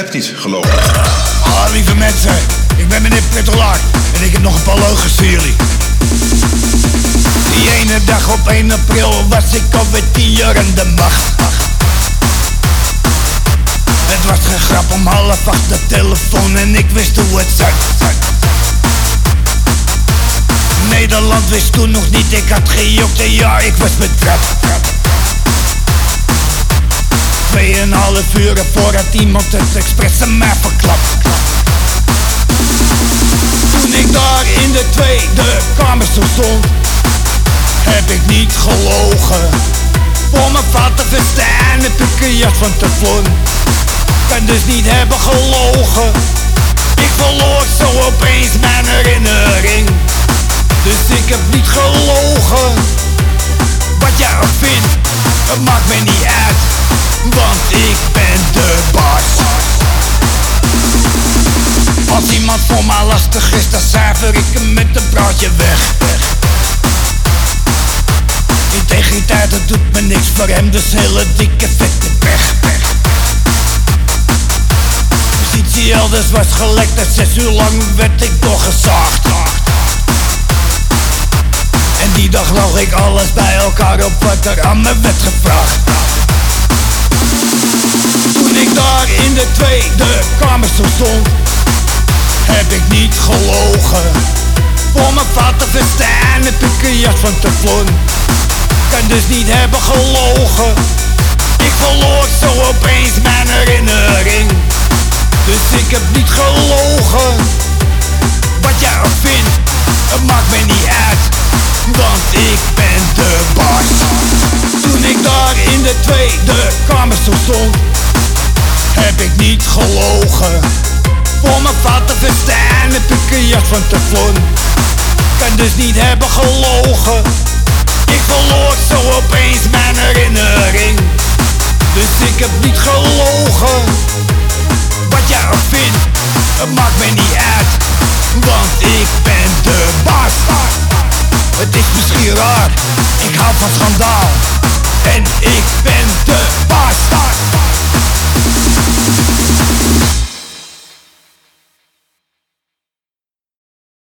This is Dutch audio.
heb. Ah, lieve mensen, ik ben meneer Petrolaar en ik heb nog een paar leugens voor jullie. Die ene dag op 1 april was ik alweer tien jaar in de macht. Het was geen grap om half acht de telefoon en ik wist hoe het zat. Nederland wist toen nog niet, ik had gejokt en ja, ik was betrapt. Tweeënhalf uur voordat iemand het expres mij verklapt. Toen ik daar in de tweede kamer zo stond, heb ik niet gelogen. Voor mijn vader verstaan heb ik een jas van teflon. Kan dus niet hebben gelogen. Ik verloor zo ik ben de baas. Als iemand voor mij lastig is, dan zuiver ik hem met een praatje weg. Integriteit, dat doet me niks voor hem, dus hele dikke vette pech. Positie elders was gelekt en zes uur lang werd ik doorgezaagd. En die dag lag ik alles bij elkaar op wat er aan me werd gevraagd. De tweede kamer zo stond, heb ik niet gelogen. Voor mijn vader verstaan heb ik een jas van teflon. Kan dus niet hebben gelogen. Ik verloor zo opeens mijn herinnering. Dus ik heb niet gelogen. Wat jij ook vindt, het maakt me niet uit. Want ik ben de baas. Toen ik daar in de tweede kamer zo stond, niet gelogen. Voor mijn vader verstaan heb ik een jas van teflon. Kan dus niet hebben gelogen. Ik verloor zo opeens mijn herinnering. Dus ik heb niet gelogen. Wat jij ook vindt, het maakt me niet uit. Want ik ben de baas. Het is misschien raar, ik hou van schandaal.